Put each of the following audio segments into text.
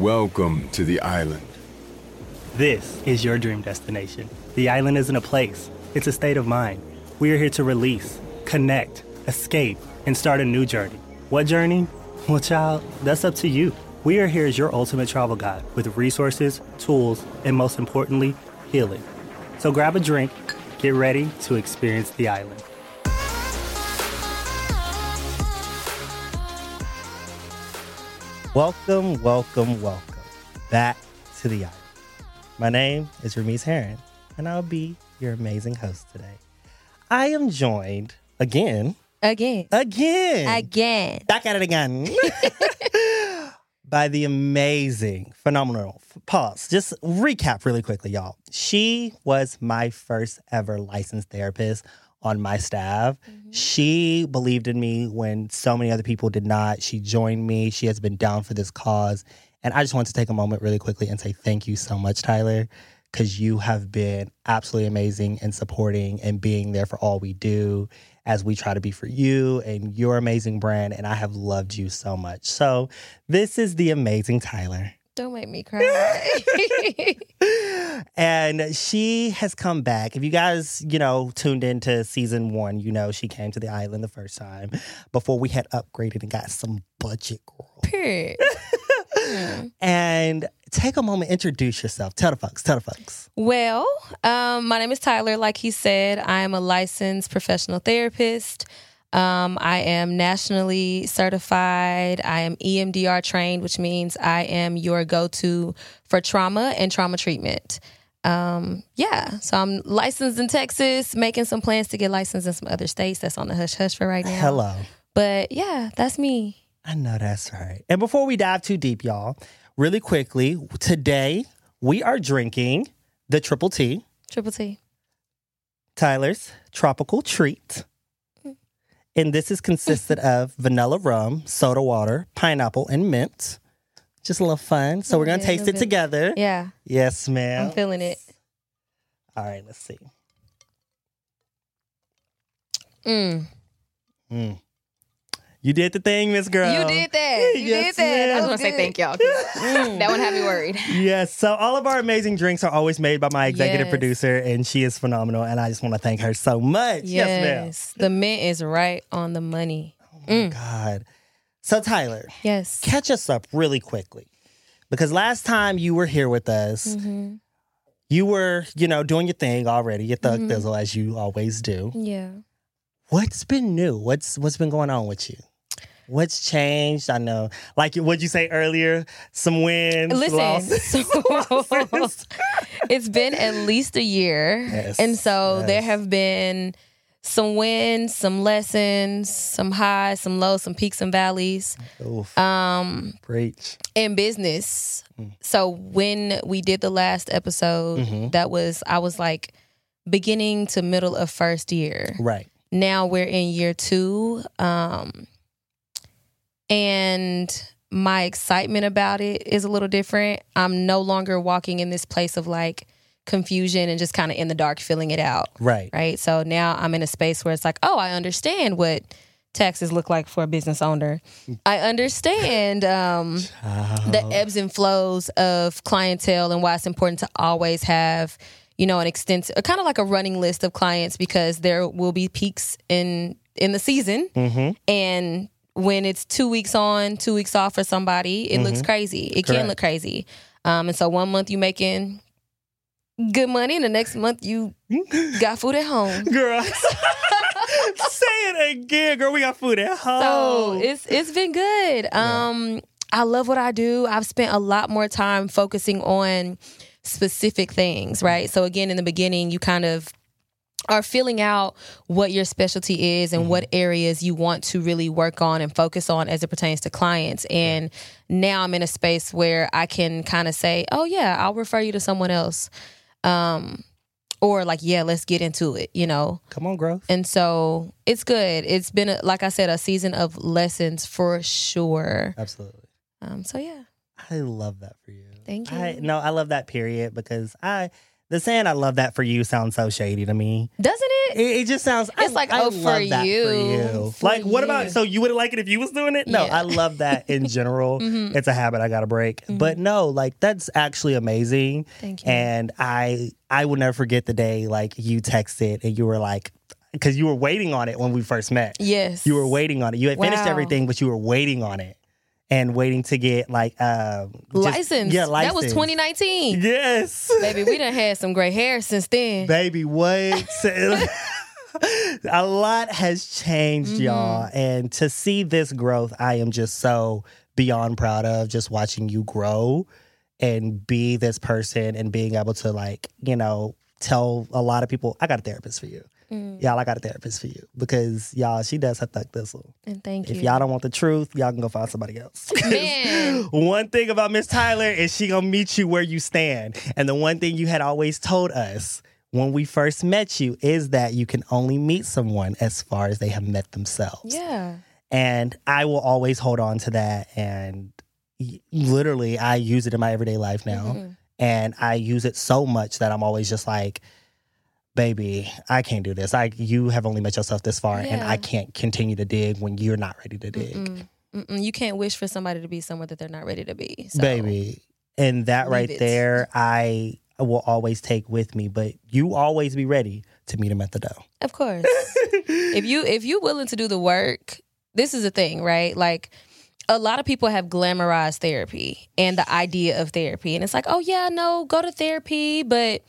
Welcome to the island. This is your dream destination. The island isn't a place, it's a state of mind. We are here to release, connect, escape, and start a new journey. What journey? Well, child, that's up to you. We are here as your ultimate travel guide with resources, tools, and most importantly, healing. So grab a drink, get ready to experience the island. Welcome, welcome, welcome back to the island. My name is Ramiz Heron, and I'll be your amazing host today. I am joined again, Again. again, Again. back at it again, by the amazing, phenomenal. Pause. Just recap really quickly, y'all. She was my first ever licensed therapist on my staff. Mm-hmm. She believed in me when so many other people did not. She joined me. She has been down for this cause. And I just want to take a moment really quickly and say thank you so much, Tyler, because you have been absolutely amazing and supporting and being there for all we do as we try to be for you and your amazing brand. And I have loved you so much. So, this is the amazing Tyler. Don't make me cry. and she has come back. If you guys, you know, tuned into season one, you know she came to the island the first time before we had upgraded and got some budget girl. Period. And take a moment, introduce yourself. Tell the folks, tell the folks. Well, um, my name is Tyler. Like he said, I am a licensed professional therapist. Um, I am nationally certified. I am EMDR trained, which means I am your go to for trauma and trauma treatment. Um, yeah, so I'm licensed in Texas, making some plans to get licensed in some other states. That's on the hush hush for right now. Hello. But yeah, that's me. I know that's right. And before we dive too deep, y'all, really quickly, today we are drinking the Triple T, Triple T. Tyler's Tropical Treat. And this is consisted of vanilla rum, soda water, pineapple, and mint. Just a little fun. So we're gonna taste it together. Yeah, Yes, ma'am. I'm feeling it. All right, let's see. Mm. Mm. You did the thing, Miss Girl. You did that. You Yes, did that. That I was gonna say thank y'all. mm, that one had me worried. Yes. So all of our amazing drinks are always made by my executive Yes. producer, and she is phenomenal. And I just want to thank her so much. Yes, ma'am. The mint is right on the money. Oh my God. So Tyler, Yes. catch us up really quickly. Because last time you were here with us, Mhm. you were, you know, doing your thing already, your thug Mhm. thizzle as you always do. Yeah. What's been new? What's what's been going on with you? What's changed? I know, like what'd you say earlier? Some wins, Listen, losses. so- losses. It's been at least a year. Yes, And so there have been some wins, some lessons, some highs, some lows, some peaks and valleys. Oof, Um, preach. in business. So when we did the last episode, Mhm. that was I was like beginning to middle of first year. Right. now we're in year two um and my excitement about it is a little different. I'm no longer walking in this place of like confusion and just kind of in the dark filling it out. Right. right? So now i'm in a space where it's like oh i understand what taxes look like for a business owner. I understand um the ebbs and flows of clientele and why it's important to always have you know an extensive kind of like a running list of clients because there will be peaks in in the season. Mhm. and when it's two weeks on two weeks off for somebody it looks crazy it Mm-hmm. Correct. can look crazy um and so one month you making good money and the next month you got food at home Girl. Say it again, girl. We got food at home. So it's it's been good. Um, I love what I do. I've spent a lot more time focusing on specific things, right? So again, in the beginning, you kind of are filling out what your specialty is and what areas you want to really work on and focus on as it pertains to clients. And now I'm in a space where I can kind of say, "Oh yeah, I'll refer you to someone else." Um or like, "Yeah, let's get into it," you know. Come on, growth. And so it's good. It's been, a, like I said, a season of lessons for sure. Absolutely. Um, so yeah, I love that for you. Thank I, you. no, I love that period because I, the saying I love that for you sounds so shady to me. doesn't it? It, it just sounds. I- It's like, I oh, love for that you. For you. For like, what about? So you wouldn't like it if you was doing it? No, Yeah. I love that in general. Mhm. It's a habit I got to break. But no, like that's actually amazing. Thank you. And I, I will never forget the day like you texted and you were like, because you were waiting on it when we first met. yes. You were waiting on it. You had finished everything, but you were waiting on it and waiting to get like um just- License. Yeah, That was 2019. Yes. Baby, we done had some gray hair since then. Baby, what? a lot has changed, Mm-hmm. y'all. And to see this growth, I am just so beyond proud of just watching you grow and be this person and being able to, like, you know, tell a lot of people, I got a therapist for you. Mm. Y'all, I got a therapist for you because y'all, she does her thug thistle. And thank you. If y'all don't want the truth, y'all can go find somebody else. One thing about Miss Tyler is she gonna meet you where you stand. And the one thing you had always told us when we first met you is that you can only meet someone as far as they have met themselves. Yeah. And I will always hold on to that. And literally, I use it in my everyday life now. Mhm. And I use it so much that I'm always just like, baby, I can't do this. I you have only met yourself this far, and I can't continue to dig when you're not ready to dig. Mm-mm. Mm-mm. You can't wish for somebody to be somewhere that they're not ready to be. So. baby. And that leave right it. there, I will always take with me. But you always be ready to meet him at the door. Of course. if you if you willing to do the work, this is a thing, right? Like a lot of people have glamorized therapy and the idea of therapy. And it's like, oh yeah, no, go to therapy. But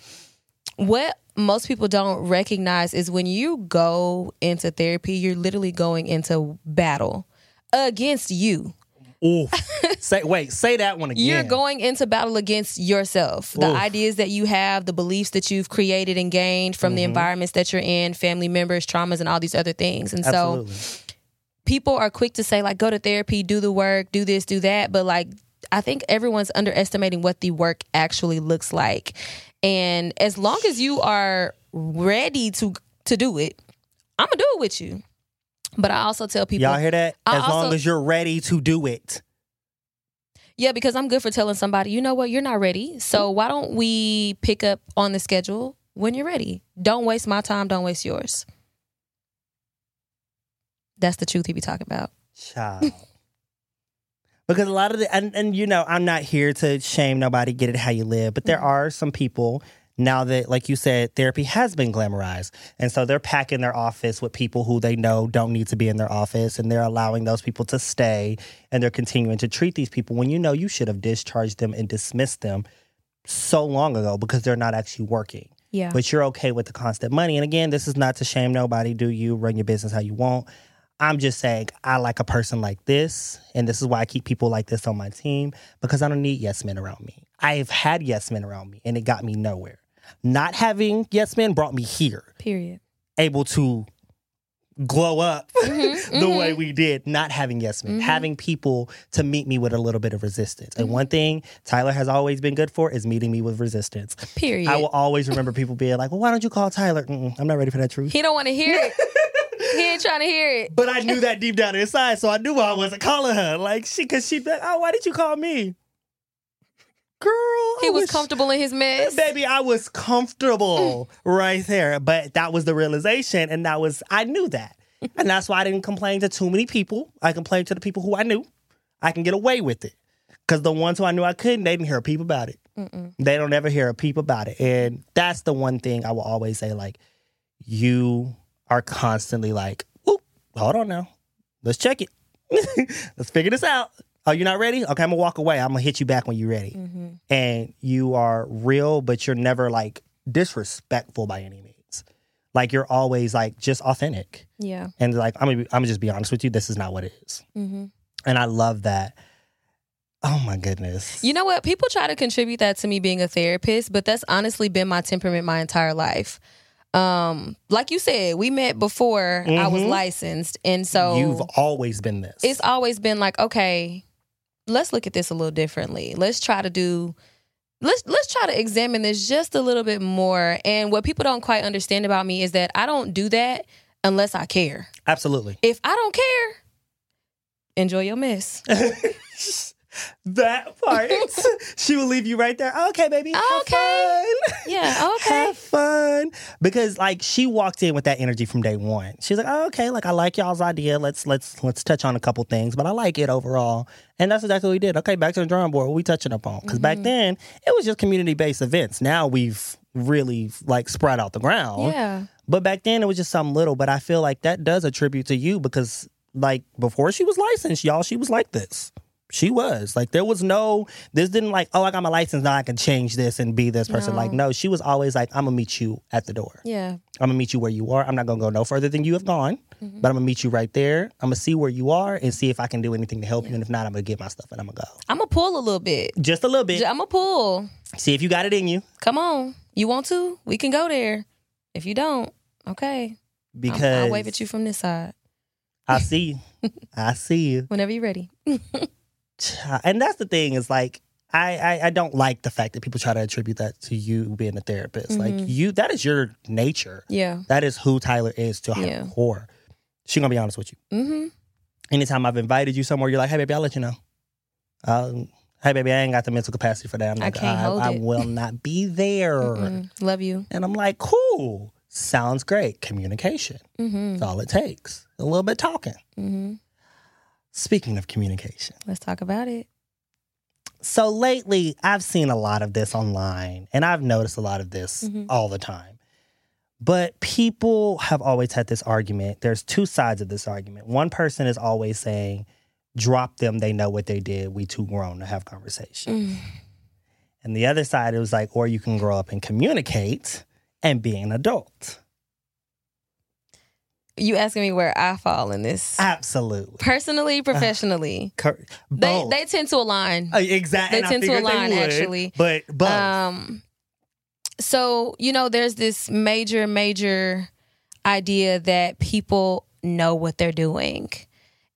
what most people don't recognize is when you go into therapy, you're literally going into battle against you. Ooh, say wait, say that one again. You're going into battle against yourself. The Oof. ideas that you have, the beliefs that you've created and gained from the Mm-hmm. environments that you're in, family members, traumas, and all these other things. And Absolutely. so people are quick to say, like, go to therapy, do the work, do this, do that. But like, I think everyone's underestimating what the work actually looks like. And as long as you are ready to to do it, I'm gonna do it with you. But I also tell people, Y'all hear that? I As long also- as you're ready to do it. Yeah, because I'm good for telling somebody, you know what, you're not ready. So why don't we pick up on the schedule when you're ready? Don't waste my time, don't waste yours. That's the truth he be talking about. Child. Because a lot of the and, and you know, I'm not here to shame nobody, get it how you live, but there Mhm. are some people now that, like you said, therapy has been glamorized. And so they're packing their office with people who they know don't need to be in their office and they're allowing those people to stay and they're continuing to treat these people when you know you should have discharged them and dismissed them so long ago because they're not actually working Yeah. but you're okay with the constant money. And again, this is not to shame nobody. Do you run your business how you want? I'm just saying I like a person like this, and this is why I keep people like this on my team because I don't need yes men around me. I've had yes men around me, and it got me nowhere. Not having yes men brought me here, Period. able to glow up Mhm, the mhm. way we did. Not having yes men, Mhm. having people to meet me with a little bit of resistance. And Mm-hmm. one thing Tyler has always been good for is meeting me with resistance. Period. I will always remember people being like, "Well, why don't you call Tyler?" Mm-mm, I'm not ready for that truth. he don't want to hear it. he ain't trying to hear it. But I knew that deep down inside, so I knew I wasn't calling her. Like she, cause like, "Oh, why did you call me?" Girl, He I was wish- comfortable in his mess. Baby, I was comfortable mm. right there. But that was the realization, and that was I knew that, and that's why I didn't complain to too many people. I complained to the people who I knew. I can get away with it, cause the ones who I knew I couldn't, they didn't hear a peep about it. Mm-mm. They don't ever hear a peep about it. And that's the one thing I will always say like, you are constantly like, Oop, hold on now. Let's check it. Let's figure this out. Oh, you're not ready? Okay, I'm gonna walk away. I'm gonna hit you back when you're ready. Mhm. And you are real, but you're never like disrespectful by any means. Like you're always like just authentic. Yeah. And like I'm gonna, be- I'm gonna just be honest with you. This is not what it is. hmm And I love that. Oh my goodness. You know what? People try to contribute that to me being a therapist, but that's honestly been my temperament my entire life. Um, like you said, we met before I was Mhm. licensed, and so You've always been this. it's always been like, okay, let's look at this a little differently. Let's try to do let's let's try to examine this just a little bit more. And what people don't quite understand about me is that I don't do that unless I care. Absolutely. If I don't care, enjoy your mess. that part. she will leave you right there. Okay, baby. Okay. Yeah, okay. Have fun. Because like she walked in with that energy from day one. She's like, oh, okay, like I like y'all's idea. Let's let's let's touch on a couple things, but I like it overall. And that's exactly what we did. Okay, back to the drawing board. What we touching upon? Because back mm-hmm. then it was just community based events. Now we've really like spread out the ground. Yeah. But back then it was just something little. But I feel like that does attribute to you because like before she was licensed, y'all, she was like this. She was like there was no this didn't like oh I got my license now I can change this and be this person No. like no she was always like I'm gonna meet you at the door Yeah. I'm gonna meet you where you are I'm not gonna go no further than you have gone Mm-hmm. but I'm gonna meet you right there I'm gonna see where you are and see if I can do anything to help you and if not I'm gonna get my stuff and I'm gonna go I'm to pull a little bit. just a little bit I'm to pull. see if you got it in you Come on. You want to? We can go there. If you don't, okay. I'll- because I'll, wave at you from this side I see you I see you whenever you're ready. and that's the thing is like I, I I don't like the fact that people try to attribute that to you being a therapist. Like Mhm. you, that is your nature. Yeah. That is who Tyler is to her Yeah. core. She gonna be honest with you. Mm-hmm. Anytime I've invited you somewhere, you're like, "Hey, baby, I'll let you know." Um, hey, baby, I ain't got the mental capacity for that. I'm I like, can't I, hold I it." will not be there. Love you. And I'm like, cool. Sounds great. Communication. Mm-hmm. That's all it takes. A little bit talking. Mm-hmm. Speaking of communication. Let's talk about it. So lately, I've seen a lot of this online, and I've noticed a lot of this Mhm. all the time. But people have always had this argument. There's two sides of this argument. One person is always saying, drop them, they know what they did. We too grown to have conversation. Mm. And the other side, it was like, or you can grow up and communicate and be an adult. You asking me where I fall in this? Absolutely. Personally, professionally. Cor- they both. they tend to align. Uh, exactly. they tend to align, would, actually. But both. Um, so you know, there's this major, major idea that people know what they're doing,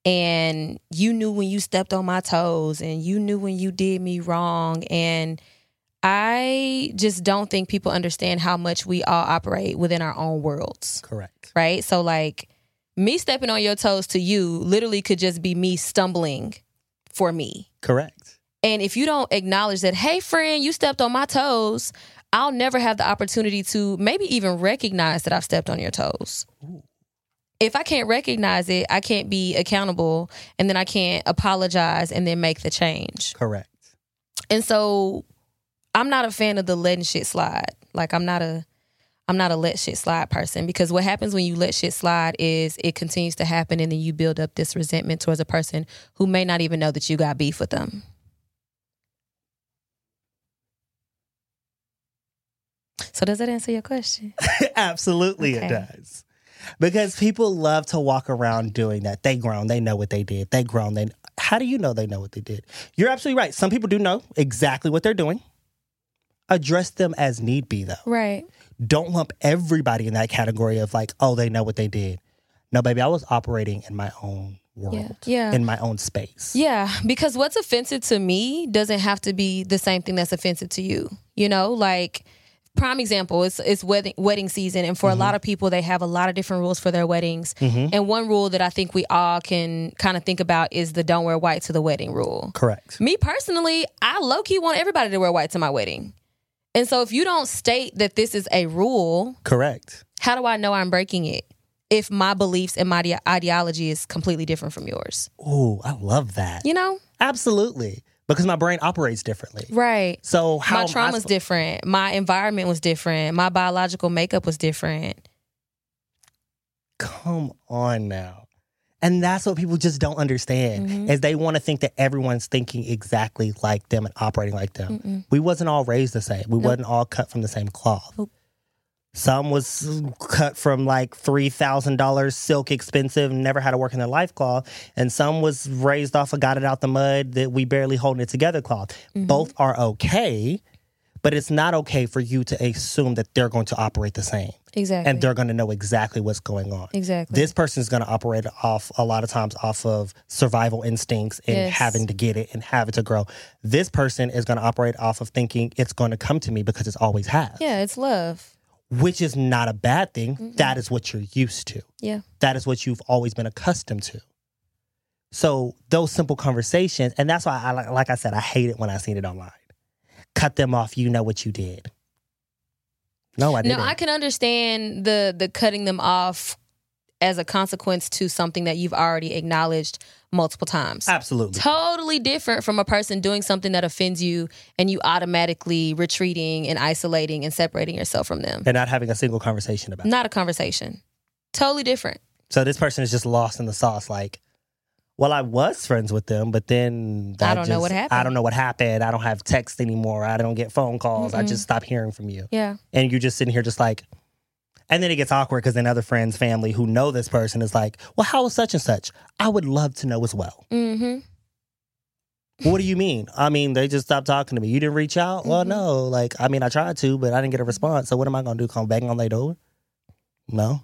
and you knew when you stepped on my toes, and you knew when you did me wrong, and I just don't think people understand how much we all operate within our own worlds, Correct. right? So like me stepping on your toes to you literally could just be me stumbling for me. Correct. And if you don't acknowledge that, hey, friend, you stepped on my toes, I'll never have the opportunity to maybe even recognize that I've stepped on your toes. If I can't recognize it, I can't be accountable and then I can't apologize and then make the change. Correct. And so I'm not a fan of the letting shit slide. Like I'm not a I'm not a let shit slide person because what happens when you let shit slide is it continues to happen and then you build up this resentment towards a person who may not even know that you got beef with them. So does that answer your question? Absolutely, it does. Because people love to walk around doing that. They grown. They know what they did. They grown. They. How do you know they know what they did? You're absolutely right. Some people do know exactly what they're doing. Address them as need be, though. Right. Don't lump everybody in that category of like, oh, they know what they did. No, baby, I was operating in my own world, Yeah. in my own space. Yeah, because what's offensive to me doesn't have to be the same thing that's offensive to you. You know, like prime example, is it's wedding wedding season, and for a lot of people, they have a lot of different rules for their weddings. Mhm. And one rule that I think we all can kind of think about is the "don't wear white to the wedding" rule. Correct. Me personally, I low key want everybody to wear white to my wedding. And so, if you don't state that this is a rule, Correct. how do I know I'm breaking it? If my beliefs and my ide- ideology is completely different from yours, Ooh, I love that. you know, Absolutely. Because my brain operates differently. right? So how my trauma's supposed- different. My environment was different. My biological makeup was different. come on now. And that's what people just don't understand Mhm. is they want to think that everyone's thinking exactly like them and operating like them. Mm-mm. We wasn't all raised the same. We Nope. wasn't all cut from the same cloth. Nope. Some was cut from like three thousand dollars silk expensive, never had to work in their life cloth, and some was raised off of got it out the mud that we barely holding it together cloth. Mm-hmm. Both are okay, but it's not okay for you to assume that they're going to operate the same Exactly. and they're going to know exactly what's going on exactly. this person is going to operate off a lot of times off of survival instincts and Yes. having to get it and have it to grow. This person is going to operate off of thinking it's going to come to me because it's always has, yeah, it's love. which is not a bad thing. That is what you're used to. Yeah. That is what you've always been accustomed to. So those simple conversations, and that's why I like, like I said, I hate it when I seen it online. Cut them off. You know what you did. No, I didn't. No, I can understand the the cutting them off as a consequence to something that you've already acknowledged multiple times. Absolutely. Totally different from a person doing something that offends you and you automatically retreating and isolating and separating yourself from them. And not having a single conversation about it. Not a conversation. Totally different. So this person is just lost in the sauce. Like, well, I was friends with them, but then I don't know just- what happened. I don't know what happened. I don't have text anymore. I don't get phone calls. I just stop hearing from you. Yeah. And you're just sitting here, just like, and then it gets awkward because then other friends, family who know this person is like, well, how was such and such? I would love to know as well. Mm-hmm. what do you mean? I mean, they just stopped talking to me. You didn't reach out? Well, Mm-hmm. no. Like, I mean, I tried to, but I didn't get a response. So what am I going to do? Come back on their door? No.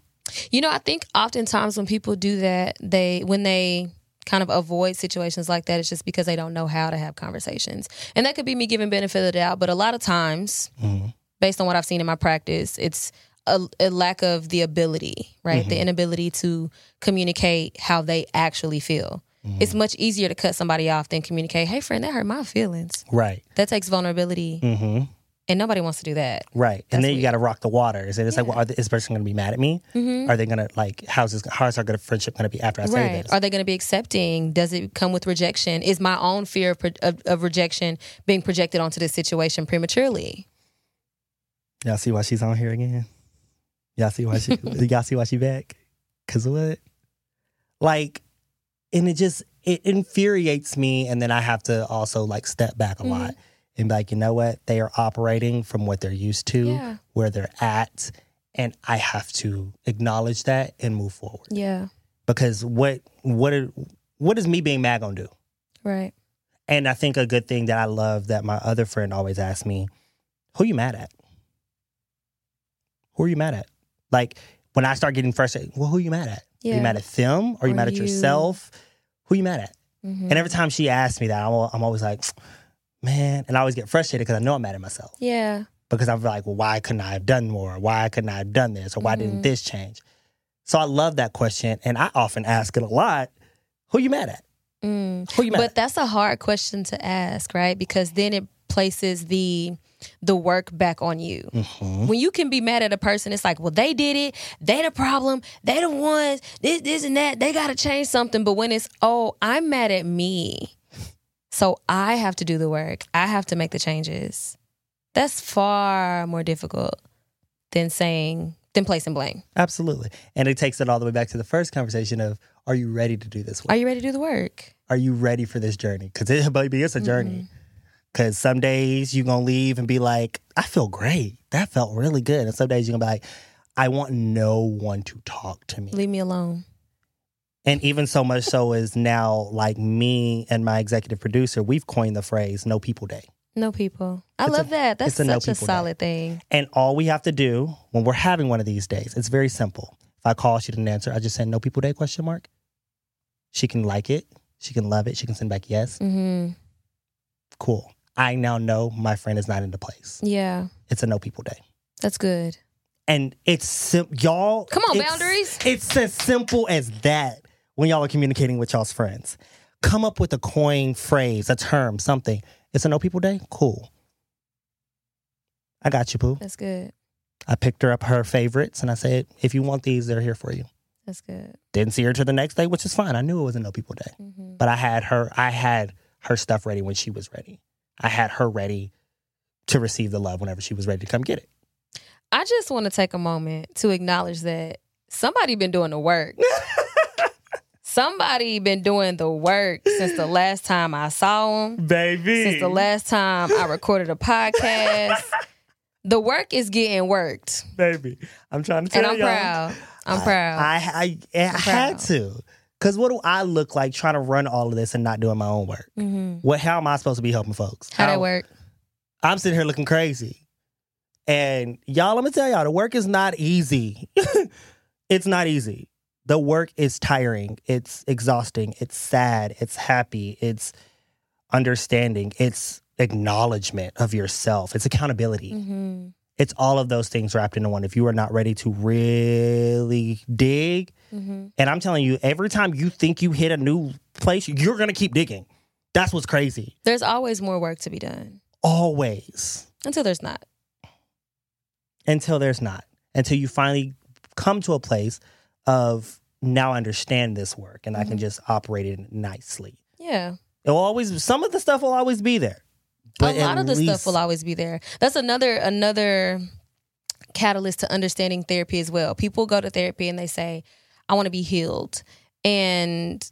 You know, I think oftentimes when people do that, they when they kind of avoid situations like that, it's just because they don't know how to have conversations. And that could be me giving benefit of the doubt, but a lot of times, Mhm. based on what I've seen in my practice, it's a, a lack of the ability, right? The inability to communicate how they actually feel. It's much easier to cut somebody off than communicate, hey, friend, that hurt my feelings. Right. That takes vulnerability, hmm and nobody wants to do that. Right. That's and then you got to rock the waters. And it's like, well, is this person going to be mad at me? Mhm. Are they going to, like, how's this, how's our good friendship going to be after I say this? Are they going to be accepting? Does it come with rejection? Is my own fear of, of, of rejection being projected onto this situation prematurely? Y'all see why she's on here again? Y'all see why she, y'all see why she back? Cause what? Like, and it just, it infuriates me. And then I have to also like step back a Mm-hmm. lot and be like, you know what? They are operating from what they're used to, Yeah. where they're at. And I have to acknowledge that and move forward. Yeah. Because what, what, are- what is me being mad gonna do? Right. And I think a good thing that I love that my other friend always asks me, who you mad at? Who are you mad at? Like when I start getting frustrated, well, who are you mad at? Are you mad at them? Are you Or mad at you. yourself? Who you mad at? Mhm. And every time she asks me that, I'm, I'm always like, man, and I always get frustrated because I know I'm mad at myself Yeah. because I'm like, well, why couldn't I have done more? Why couldn't I have done this? Or why Mhm. didn't this change? So I love that question, and I often ask it a lot. Who you mad at? Mm. Who you mad But at? that's a hard question to ask, right? Because then it places the the work back on you. Mhm. When you can be mad at a person, it's like, well, they did it. They the problem. They the ones. This, this, and that. They got to change something. But when it's, oh, I'm mad at me, so I have to do the work. I have to make the changes. That's far more difficult than saying than placing blame. Absolutely. And it takes it all the way back to the first conversation of are you ready to do this work? Are you ready to do the work? Are you ready for this journey? Because it, baby, it's a journey. Mm-hmm. Because some days you're going to leave and be like, I feel great. That felt really good. And some days you're going to be like, I want no one to talk to me. Leave me alone. And even so much so is now, like me and my executive producer, we've coined the phrase no people day. No people. I It's a- love that. That's it's a no such a people day. solid thing. And all we have to do when we're having one of these days, it's very simple. If I call, she didn't answer, I just send no people day question mark. She can like it. She can love it. She can send back yes. hmm Cool. I now know my friend is not in the place. Yeah, It's a no people day. that's good. And it's sim- y'all. Come on, it's- boundaries. It's as simple as that when y'all are communicating with y'all's friends. Come up with a coin phrase, a term, something. It's a no people day? Cool. I got you, Pooh. That's good. I picked her up her favorites and I said, if you want these, they're here for you. That's good. Didn't see her till the next day, which is fine. I knew it was a no people day. hmm But I had her, I had her stuff ready when she was ready. I had her ready to receive the love whenever she was ready to come get it. I just want to take a moment to acknowledge that somebody been doing the work. somebody been doing the work since the last time I saw them. Baby. Since the last time I recorded a podcast. the work is getting worked. Baby. I'm trying to tell you. And I'm y'all. proud. I'm I- proud. I, I, I, had proud. to. Because what do I look like trying to run all of this and not doing my own work? hmm What? How am I supposed to be helping folks? How that work? I'm sitting here looking crazy. And y'all, let me tell y'all, the work is not easy. it's not easy. The work is tiring. It's exhausting. It's sad. It's happy. It's understanding. It's acknowledgement of yourself. It's accountability. hmm It's all of those things wrapped into one. If you are not ready to really dig, Mm-hmm. and I'm telling you, every time you think you hit a new place, you're gonna keep digging. That's what's crazy. There's always more work to be done Always. until there's not. Until there's not. Until you finally come to a place of now I understand this work and I Mm-hmm. can just operate it nicely. Yeah. It will always some of the stuff will always be there. But a lot of the least- stuff will always be there. That's another another catalyst to understanding therapy as well. People go to therapy and they say, "I want to be healed," and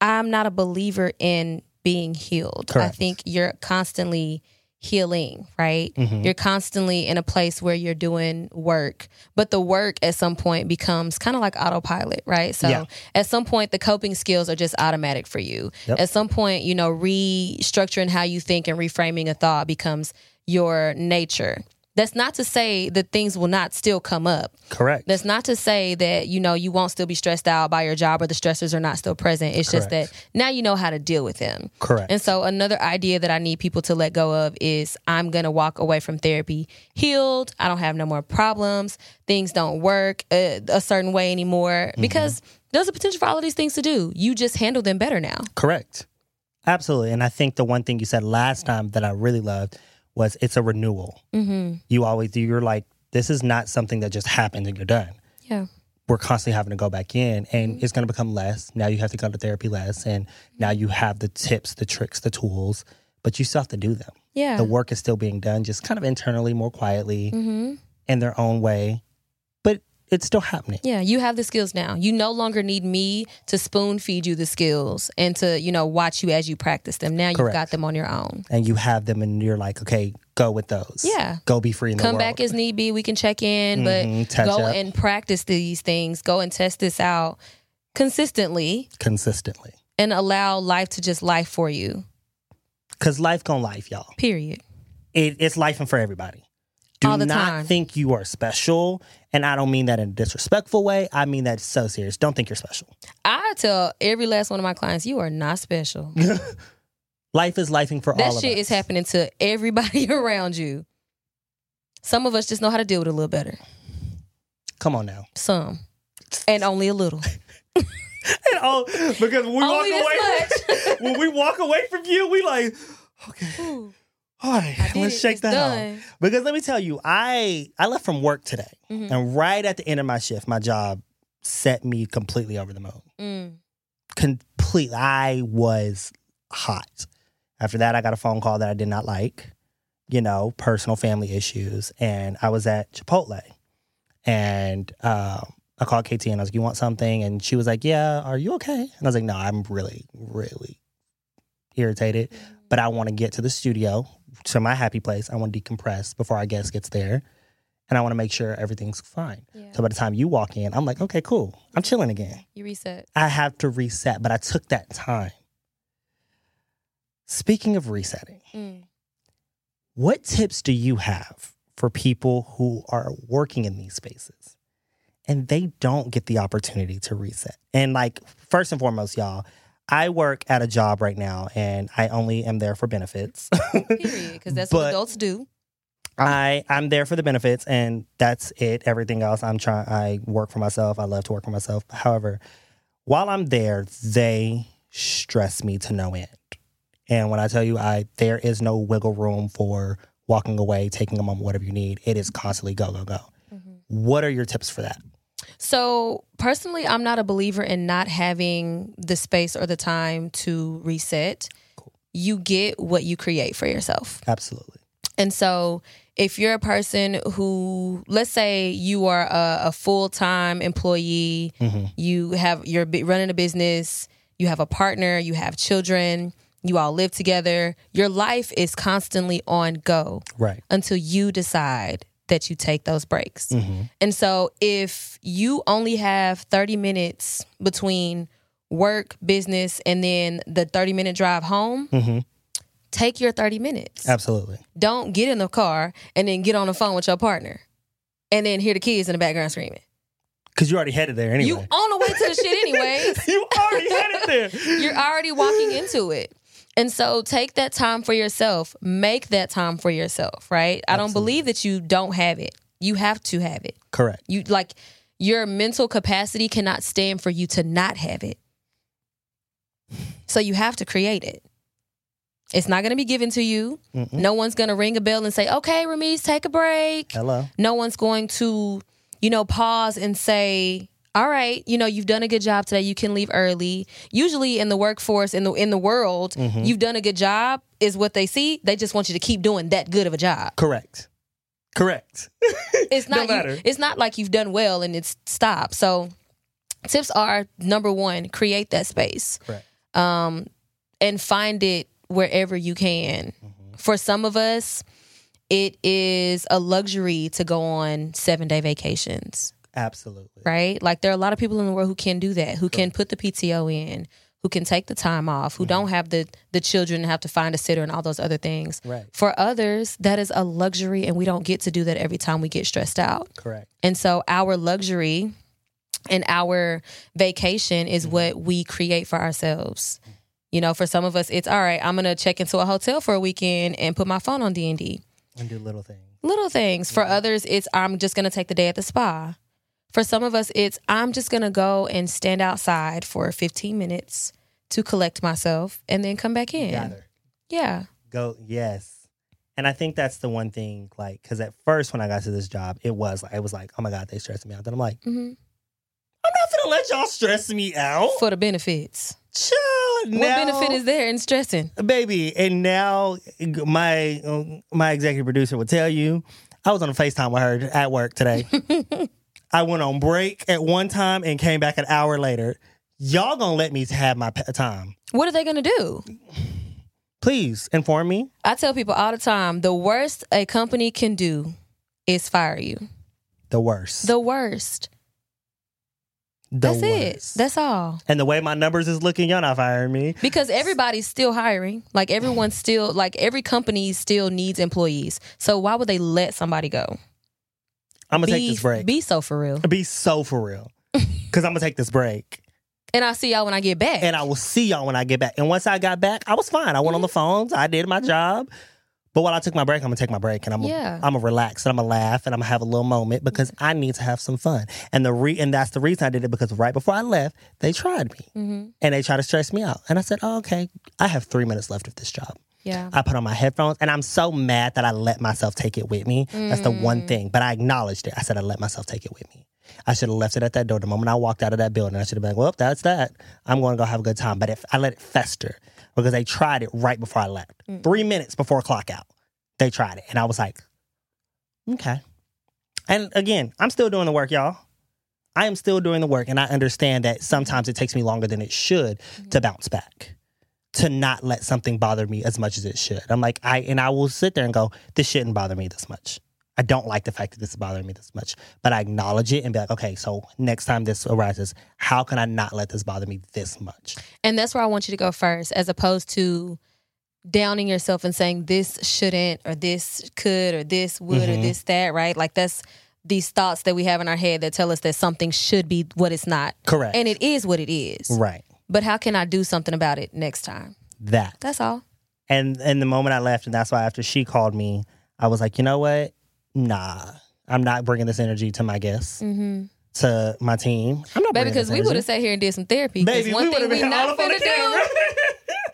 I'm not a believer in being healed. I think you're constantly healing, right? Mhm. You're constantly in a place where you're doing work, but the work at some point becomes kind of like autopilot, right? So Yeah. at some point, the coping skills are just automatic for you. Yep. At some point, you know, restructuring how you think and reframing a thought becomes your nature. That's not to say that things will not still come up. Correct. That's not to say that, you know, you won't still be stressed out by your job or the stressors are not still present. It's just that now you know how to deal with them. Correct. And so another idea that I need people to let go of is I'm going to walk away from therapy healed. I don't have no more problems. Things don't work uh, a certain way anymore because there's a potential for all of these things to do. You just handle them better now. Correct. Absolutely. And I think the one thing you said last time that I really loved was it's a renewal. Mm-hmm. You always do. You're like, this is not something that just happened and you're done. Yeah. We're constantly having to go back in and it's going to become less. Now you have to go to therapy less. And now you have the tips, the tricks, the tools, but you still have to do them. Yeah. The work is still being done, just kind of internally, more quietly, mm-hmm. in their own way, it's still happening. Yeah, you have the skills now. You no longer need me to spoon feed you the skills and to, you know, watch you as you practice them. Now you've got them on your own. And you have them and you're like, okay, go with those. Yeah. Go be free in the Come back as need be. We can check in, Mhm, but go up. and practice these things. Go and test this out consistently consistently. and allow life to just life for you. Cause life gon' life, y'all. Period. It, it's life and for everybody. Do All the not time. think you are special. And I don't mean that in a disrespectful way. I mean that so serious. Don't think you're special. I tell every last one of my clients, you are not special. Life is lifing for that all of shit is happening to everybody around you. Some of us just know how to deal with it a little better. Come on now. Some. And only a little. And oh, because when we Only this walk away, when we walk away from you, we like, okay, Ooh, all right, let's it. shake It's that done. out. Because let me tell you, I I left from work today, Mhm. and right at the end of my shift, my job set me completely over the moon. Mm. Completely, I was hot. After that, I got a phone call that I did not like. You know, personal family issues, and I was at Chipotle, and um, I called KT and I was like, "You want something?" And she was like, "Yeah, are you okay?" And I was like, "No, I'm really, really irritated, but I want to get to the studio to my happy place. I want to decompress before our guest gets there, and I want to make sure everything's fine." Yeah. So by the time you walk in, I'm like, "Okay, cool. I'm chilling again." You reset. I have to reset, but I took that time. Speaking of resetting, Mm. what tips do you have for people who are working in these spaces and they don't get the opportunity to reset? And like, first and foremost, y'all, I work at a job right now and I only am there for benefits. Period. Because that's what adults do. I I'm there for the benefits and that's it. Everything else I'm trying I work for myself. I love to work for myself. However, while I'm there, they stress me to no end. And when I tell you I there is no wiggle room for walking away, taking a moment, whatever you need. It is constantly go, go, go. Mm-hmm. What are your tips for that? So personally, I'm not a believer in not having the space or the time to reset. You get what you create for yourself. Absolutely. And so, if you're a person who, let's say, you are a, a full time employee, Mhm. you have you're running a business, you have a partner, you have children, you all live together. Your life is constantly on go Right. until you decide that you take those breaks. hmm And so, if you only have 30 minutes between work, business, and then the 30 minute drive home, hmm take your 30 minutes Absolutely. don't get in the car and then get on the phone with your partner and then hear the kids in the background screaming. Because you already headed there anyway. You on the way to the shit anyways. you already headed there. You're already walking into it. And so take that time for yourself. Make that time for yourself, right? I don't believe that you don't have it. You have to have it. Correct. You like your mental capacity cannot stand for you to not have it. So you have to create it. It's not going to be given to you. Mm-mm. No one's going to ring a bell and say, "Okay, Ramiz, take a break." Hello. No one's going to, you know, pause and say, "All right, you know, you've done a good job today. You can leave early." Usually in the workforce in the in the world, Mm-hmm. you've done a good job is what they see. They just want you to keep doing that good of a job. Correct. Correct. It's No not you, it's not like you've done well and it's stopped. So tips are number 1, create that space. Correct. Um and find it wherever you can. Mm-hmm. For some of us, it is a luxury to go on 7-day vacations. Absolutely. right? Like there are a lot of people in the world who can do that, who can put the PTO in, who can take the time off, who Mm-hmm. don't have the the children and have to find a sitter and all those other things. Right. For others, that is a luxury and we don't get to do that every time we get stressed out. Correct. And so our luxury and our vacation Mm-hmm. is what we create for ourselves. You know, for some of us it's all right, I'm going to check into a hotel for a weekend and put my phone on DND And do little things. little things. For others, it's I'm just going to take the day at the spa. For some of us, it's I'm just going to go and stand outside for 15 minutes to collect myself and then come back in. Gather. Yeah. Go. Yes. And I think that's the one thing, like, because at first when I got to this job, it was like, it was like, oh my God, they stressed me out. Then I'm like, hmm I'm not gonna let y'all stress me out. For the benefits. Chill. what benefit is there in stressing? baby? And now my um, my executive producer would tell you, I was on a FaceTime with her at work today. I went on break at one time and came back an hour later. Y'all gonna let me have my pe- time? What are they to do? Please inform me. I tell people all the time the worst a company can do is fire you. The worst. The worst. The That's worst. it. That's all. and the way my numbers is looking, y'all not firing me. Because everybody's still hiring. Like everyone's still like every company still needs employees. So why would they let somebody go? I'm gonna be, take this break. Be, so for real. Be so for real, because I'm gonna take this break, And I'll see y'all when I get back. and I will see y'all when I get back. And once I got back, I was fine. I went on the mm-hmm. phones. I did my mm-hmm. job. But while I took my break, I'm gonna take my break and I'm gonna, Yeah. I'm gonna relax and I'm gonna laugh and I'm gonna have a little moment because mm-hmm. I need to have some fun. And the re and that's the reason I did it because right before I left, they tried me hmm and they tried to stress me out. And I said, oh, okay, I have three minutes left of this job. Yeah. I put on my headphones and I'm so mad that I let myself take it with me. That's the one mm. thing. But I acknowledged it. I said I let myself take it with me. I should have left it at that door. The moment I walked out of that building, I should have been like, well, that's that. I'm going to go have a good time. But if I let it fester because they tried it right before I left, mm. three minutes before clock out, they tried it. And I was like, okay. And again, I'm still doing the work, y'all. I am still doing the work. And I understand that sometimes it takes me longer than it should to mm-hmm. bounce back to not let something bother me as much as it should. I'm like, I and I will sit there and go, this shouldn't bother me this much. I don't like the fact that this is bothering me this much. But I acknowledge it and be like, okay, so next time this arises, how can I not let this bother me this much? And that's where I want you to go first, as opposed to downing yourself and saying this shouldn't or this could or this would or Mhm. this that, right? Like that's these thoughts that we have in our head that tell us that something should be what it's not. Correct. And it is what it is. right. But how can I do something about it next time? That. That's all. And and the moment I left, and that's why after she called me, I was like, you know what? Nah. I'm not bringing this energy to my guests, Mm-hmm. to my team. I'm not Baby, because we would have sat here and did some therapy. Baby, one we thing we not finna do.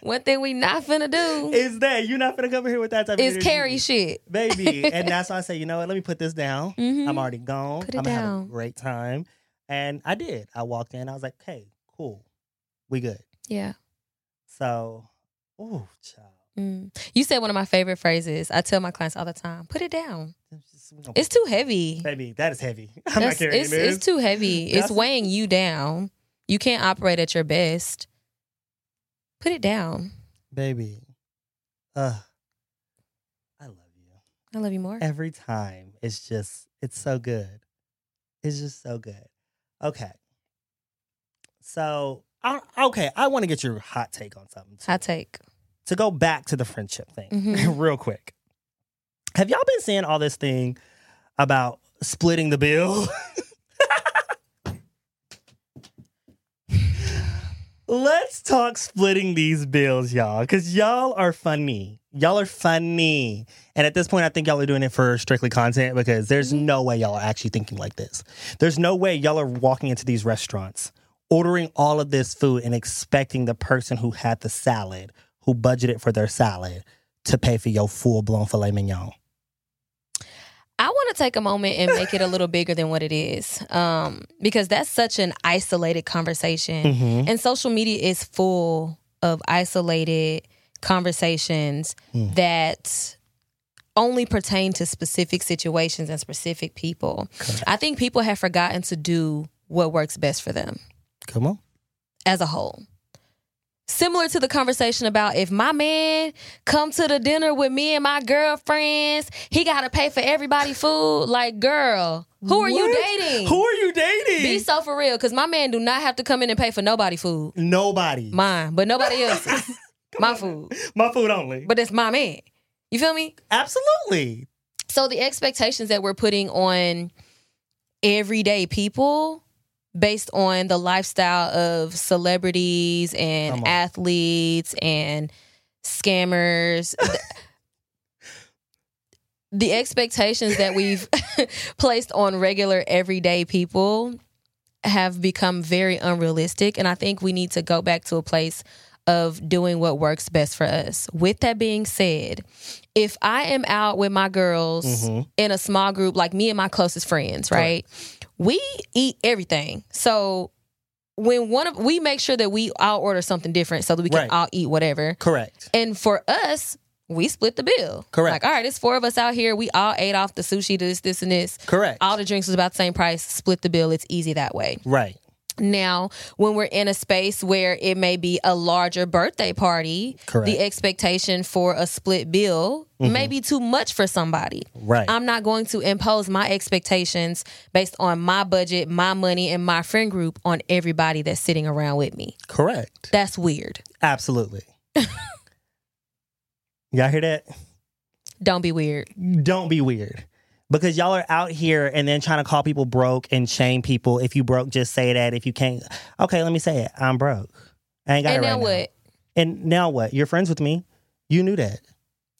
One thing we not finna do is that you're not gonna come here with that type of is energy. carry shit. baby. and that's why I say, you know what? Let me put this down. Mhm. I'm already gone. Put it I'm gonna have a great time. And I did. I walked in. I was like, hey, cool. We good. Yeah. So, oh, child. Mm. You said one of my favorite phrases. I tell my clients all the time, put it down. It's just- we gonna- It's too heavy. baby, that is heavy. I'm That's- not carrying it's, it's too heavy. It's weighing you down. You can't operate at your best. Put it down. baby. Uh, I love you. I love you more. Every time. It's just, it's so good. It's just so good. Okay. So, I, okay, I want to get your hot take on something. too. Hot take. to go back to the friendship thing Mhm. real quick. Have y'all been seeing all this thing about splitting the bill? Let's talk splitting these bills, y'all, because y'all are funny. Y'all are funny. And at this point, I think y'all are doing it for strictly content because there's no way y'all are actually thinking like this. There's no way y'all are walking into these restaurants, ordering all of this food and expecting the person who had the salad, who budgeted for their salad, to pay for your full blown filet mignon. I want to take a moment and make it a little bigger than what it is, um, because that's such an isolated conversation, Mhm. and social media is full of isolated conversations that only pertain to specific situations and specific people. I think people have forgotten to do what works best for them Come on. as a whole. Similar to the conversation about if my man come to the dinner with me and my girlfriends, he got to pay for everybody food. Like, girl, who are you What? dating? Who are you dating? Be so for real, because my man do not have to come in and pay for nobody food. Nobody. Mine, but nobody else's. my food, My food only. but it's my man. You feel me? Absolutely. So the expectations that we're putting on everyday people based on the lifestyle of celebrities and athletes and scammers the expectations that we've placed on regular everyday people have become very unrealistic and I think we need to go back to a place of doing what works best for us. With that being said, if I am out with my girls Mhm. in a small group, like me and my closest friends, right? We eat everything. So when one of we make sure that we all order something different so that we can Right. all eat whatever. Correct. And for us, we split the bill. Correct. Like, all right, it's four of us out here. We all ate off the sushi, this, this, and this. Correct. All the drinks was about the same price. Split the bill. It's easy that way. right. Now, when we're in a space where it may be a larger birthday party, Correct. the expectation for a split bill may mm-hmm. be too much for somebody. Right. I'm not going to impose my expectations based on my budget, my money, and my friend group on everybody that's sitting around with me. Correct. That's weird. Absolutely. Y'all hear that? Don't be weird. Don't be weird. Because y'all are out here and then trying to call people broke and shame people. If you broke, just say that. If you can't, okay, let me say it. I'm broke. I ain't got and it now right what? And now what? You're friends with me. You knew that.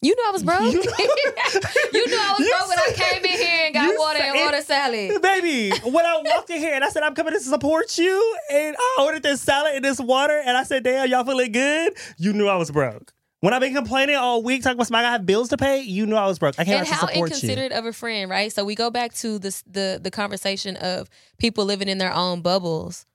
You knew I was broke. You you, knew I was broke when I came in here and got water and water salad. Baby, when I walked in here and I said, I'm coming to support you, and I ordered this salad and this water, and I said, damn, y'all feeling good? You knew I was broke. When I've been complaining all week, talking about I have bills to pay, you knew I was broke. I came and how support you. inconsiderate of a friend, right? So we go back to this the the conversation of people living in their own bubbles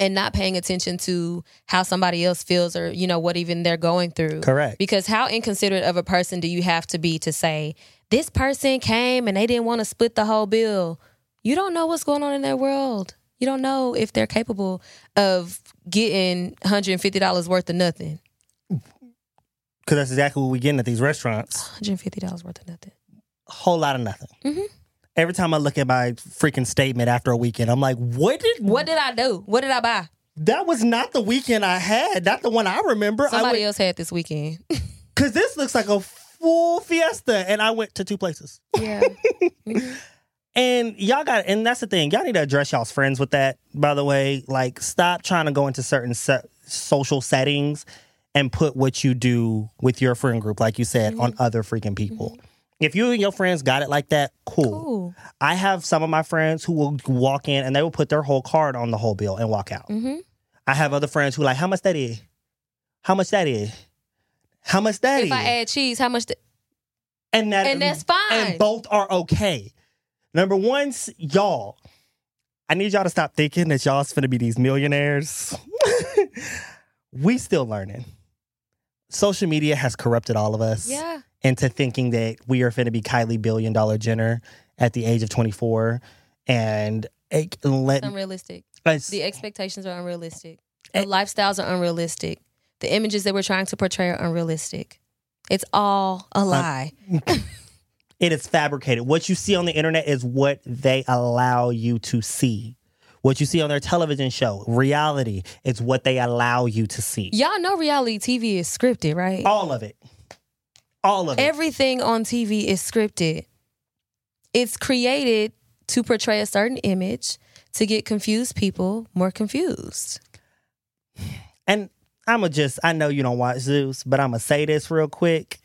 and not paying attention to how somebody else feels or you know what even they're going through. Correct. Because how inconsiderate of a person do you have to be to say this person came and they didn't want to split the whole bill? You don't know what's going on in their world. You don't know if they're capable of getting $150 worth of nothing. Because that's exactly what we getting at these restaurants. $150 worth of nothing. A whole lot of nothing. Mhm. Every time I look at my freaking statement after a weekend, I'm like, what did What did I do? What did I buy? that was not the weekend I had, not the one I remember. Somebody I else had this weekend. Because this looks like a full fiesta, and I went to two places. Yeah. And y'all got, and that's the thing. Y'all need to address y'all's friends with that. By the way, like stop trying to go into certain se- social settings and put what you do with your friend group, like you said, on other freaking people. If you and your friends got it like that, cool. Cool. I have some of my friends who will walk in and they will put their whole card on the whole bill and walk out. hmm I have other friends who like, how much that is? How much that is? How much that is? If I add cheese, how much? th- and that and that's fine. and both are okay. Number one, y'all, I need y'all to stop thinking that y'all's gonna be these millionaires. we still learning. Social media has corrupted all of us yeah. into thinking that we are going to be Kylie billion dollar Jenner at the age of 24 and it, let It's unrealistic. us, The expectations are unrealistic. The lifestyles are unrealistic. The images that we're trying to portray are unrealistic. It's all a um, lie. it is fabricated. What you see on the internet is what they allow you to see. What you see on their television show, reality, is what they allow you to see. Y'all know reality TV is scripted, right? All of it. All of it. Everything on TV is scripted. It's created to portray a certain image to get confused people more confused. And I'ma just I know you don't watch Zeus, but I'ma say this real quick.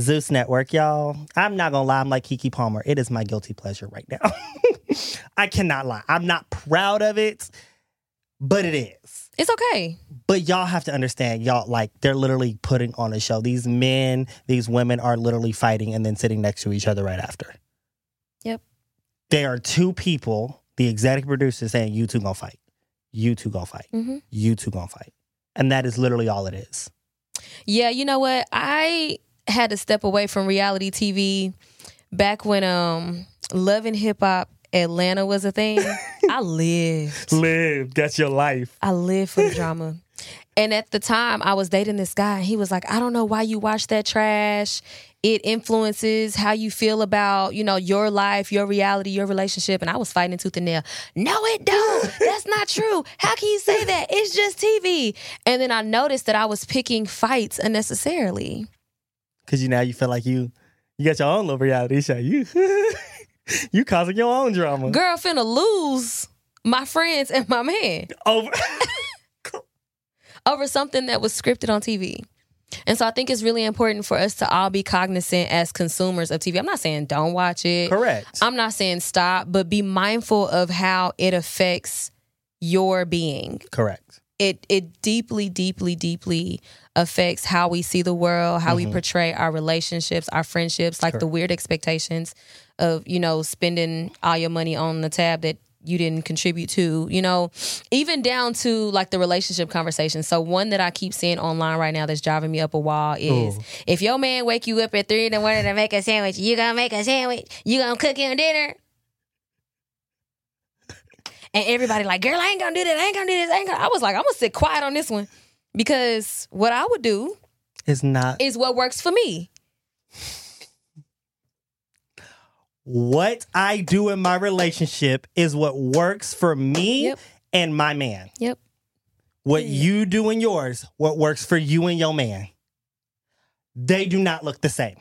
Zeus Network, y'all. I'm not gonna lie, I'm like Keke Palmer. It is my guilty pleasure right now. I cannot lie. I'm not proud of it, but it is. It's okay. But y'all have to understand, y'all like they're literally putting on a show. These men, these women are literally fighting and then sitting next to each other right after. Yep. They are two people, the executive producer saying, You two gonna fight. You two gonna fight. hmm You two gonna fight. And that is literally all it is. Yeah, you know what? I had to step away from reality TV back when um Love and Hip Hop Atlanta was a thing. I lived. Live. That's your life. I lived for the drama. And at the time, I was dating this guy, and he was like, I don't know why you watch that trash. It influences how you feel about, you know, your life, your reality, your relationship. And I was fighting tooth and nail. No, it don't. That's not true. How can you say that? It's just TV. And then I noticed that I was picking fights unnecessarily. Cause you now you feel like you you got your own little reality show. You you causing your own drama. Girl, finna lose my friends and my man. Over over something that was scripted on TV. And so I think it's really important for us to all be cognizant as consumers of TV. I'm not saying don't watch it. Correct. I'm not saying stop, but be mindful of how it affects your being. Correct. It it deeply, deeply, deeply affects how we see the world, how we mm-hmm. portray our relationships, our friendships, like the weird expectations of, you know, spending all your money on the tab that you didn't contribute to, you know, even down to like the relationship conversation. So one that I keep seeing online right now that's driving me up a wall is Ooh. if your man wake you up at three in the morning to make a sandwich, you gonna make a sandwich, you gonna cook him dinner. And everybody like, girl, I ain't gonna do that. I ain't gonna do this. I ain't gonna. I was like, I'm gonna sit quiet on this one because what I would do is not is what works for me. what I do in my relationship is what works for me Yep. and my man. Yep. What Yeah. you do in yours, what works for you and your man. They do not look the same.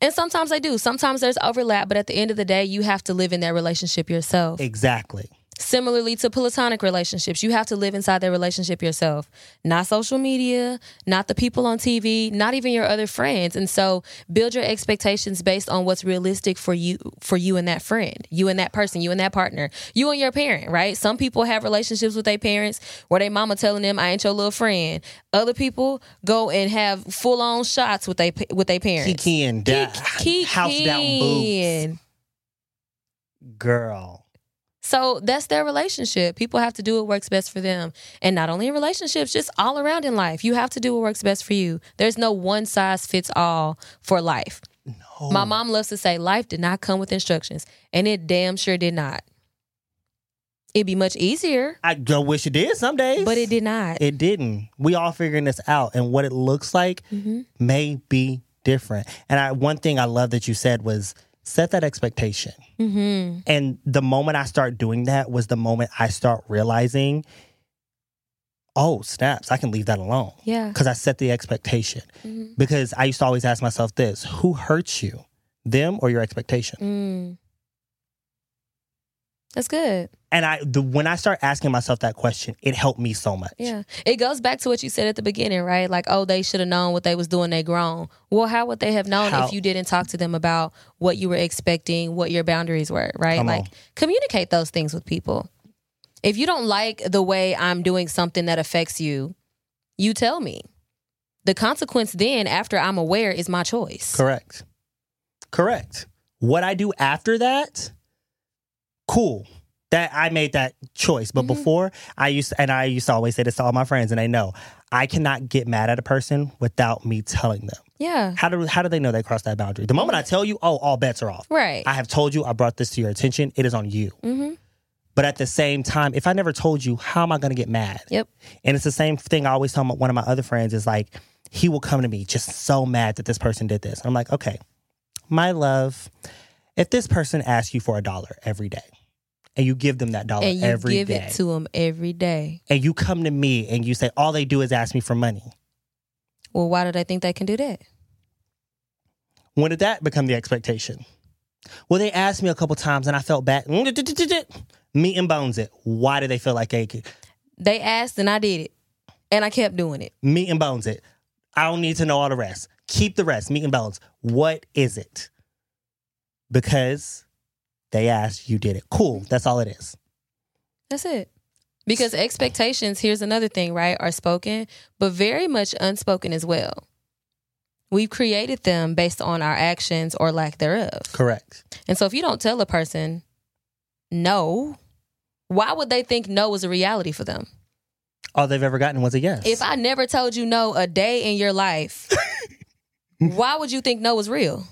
And sometimes they do. Sometimes there's overlap, but at the end of the day, you have to live in that relationship yourself. Exactly. Similarly to platonic relationships, you have to live inside that relationship yourself. Not social media, not the people on TV, not even your other friends. And so build your expectations based on what's realistic for you for you and that friend, you and that person, you and that partner, you and your parent, right? Some people have relationships with their parents where their mama telling them I ain't your little friend. Other people go and have full on shots with they with their parents. Kiki and da- Kiki. house down boobs. Girl. So that's their relationship. People have to do what works best for them. And not only in relationships, just all around in life. You have to do what works best for you. There's no one size fits all for life. No. My mom loves to say life did not come with instructions, and it damn sure did not. It'd be much easier, I don't wish it did some days. but it did not. It didn't. We all figuring this out, and what it looks like Mhm. may be different. And I, one thing I love that you said was set that expectation. Mm-hmm. And the moment I start doing that was the moment I start realizing, oh snaps, I can leave that alone Yeah. because I set the expectation. Mhm. Because I used to always ask myself this: Who hurts you, them or your expectation? Mm. That's good. And I, the, when I start asking myself that question, it helped me so much. Yeah. It goes back to what you said at the beginning, right? Like, oh, they should have known what they was doing, they grown. Well, how would they have known How- if you didn't talk to them about what you were expecting, what your boundaries were, right? Come like on. communicate those things with people. If you don't like the way I'm doing something that affects you, you tell me. The consequence then, after I'm aware, is my choice. Correct. Correct. What I do after that, cool. That I made that choice. But Mhm. before I used and I used to always say this to all my friends, and they know I cannot get mad at a person without me telling them. Yeah. How do how do they know they crossed that boundary? The moment I tell you, oh, all bets are off. Right. I have told you, I brought this to your attention. It is on you. mm-hmm. But at the same time, if I never told you, how am I going to get mad? Yep. And it's the same thing I always tell my, one of my other friends is like, he will come to me just so mad that this person did this. And I'm like, okay, my love, if this person asks you for a dollar every day and you give them that dollar And you every give day, it to them every day. and you come to me and you say, all they do is ask me for money, Well, why do they think they can do that? when did that become the expectation? Well, they asked me a couple times and I felt bad. Mm, meat and bones it. Why do they feel like they could? They asked and I did it. And I kept doing it. Meat and bones it. I don't need to know all the rest. Keep the rest, meat and bones. What is it? Because they asked, you did it. Cool. That's all it is. That's it. Because expectations, here's another thing, right, are spoken, but very much unspoken as well. We've created them based on our actions or lack thereof. Correct. And so if you don't tell a person no, why would they think no is a reality for them? All they've ever gotten was a yes. If I never told you no a day in your life, why would you think no was real?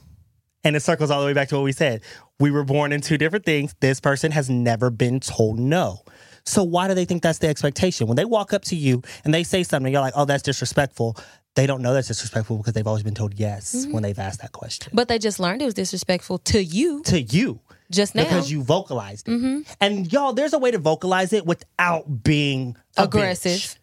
And it circles all the way back to what we said. We were born in two different things. This person has never been told no. So why do they think that's the expectation? When they walk up to you and they say something, you're like, oh, that's disrespectful. They don't know that's disrespectful because they've always been told yes Mm-hmm. when they've asked that question. But they just learned it was disrespectful to you to you. just now. Because you vocalized it. Mhm. And y'all, there's a way to vocalize it without being Aggressive.